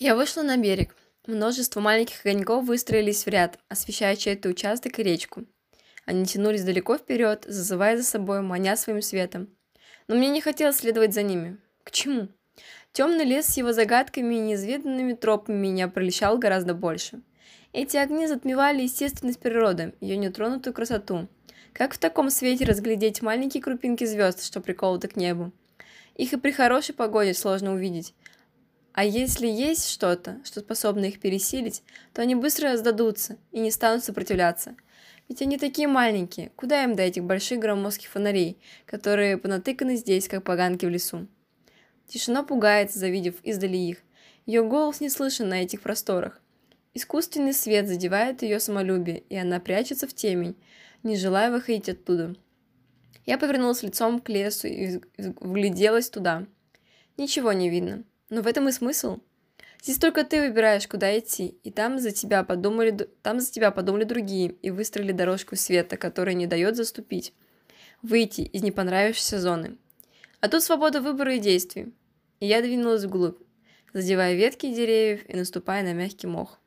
Я вышла на берег. Множество маленьких огоньков выстроились в ряд, освещая чей-то участок и речку. Они тянулись далеко вперед, зазывая за собой, маня своим светом. Но мне не хотелось следовать за ними. К чему? Темный лес с его загадками и неизведанными тропами меня пролещал гораздо больше. Эти огни затмевали естественность природы, ее нетронутую красоту. Как в таком свете разглядеть маленькие крупинки звезд, что приколоты к небу? Их и при хорошей погоде сложно увидеть. А если есть что-то, что способно их пересилить, то они быстро сдадутся и не станут сопротивляться. Ведь они такие маленькие, куда им до этих больших громоздких фонарей, которые понатыканы здесь, как поганки в лесу. Тишина пугается, завидев издали их. Ее голос не слышен на этих просторах. Искусственный свет задевает ее самолюбие, и она прячется в темень, не желая выходить оттуда. Я повернулась лицом к лесу и вгляделась туда. Ничего не видно. Но в этом и смысл. Здесь только ты выбираешь, куда идти, и там за тебя подумали, там за тебя подумали другие и выстроили дорожку света, которая не дает заступить, выйти из непонравившейся зоны. А тут свобода выбора и действий. И я двинулась вглубь, задевая ветки деревьев и наступая на мягкий мох.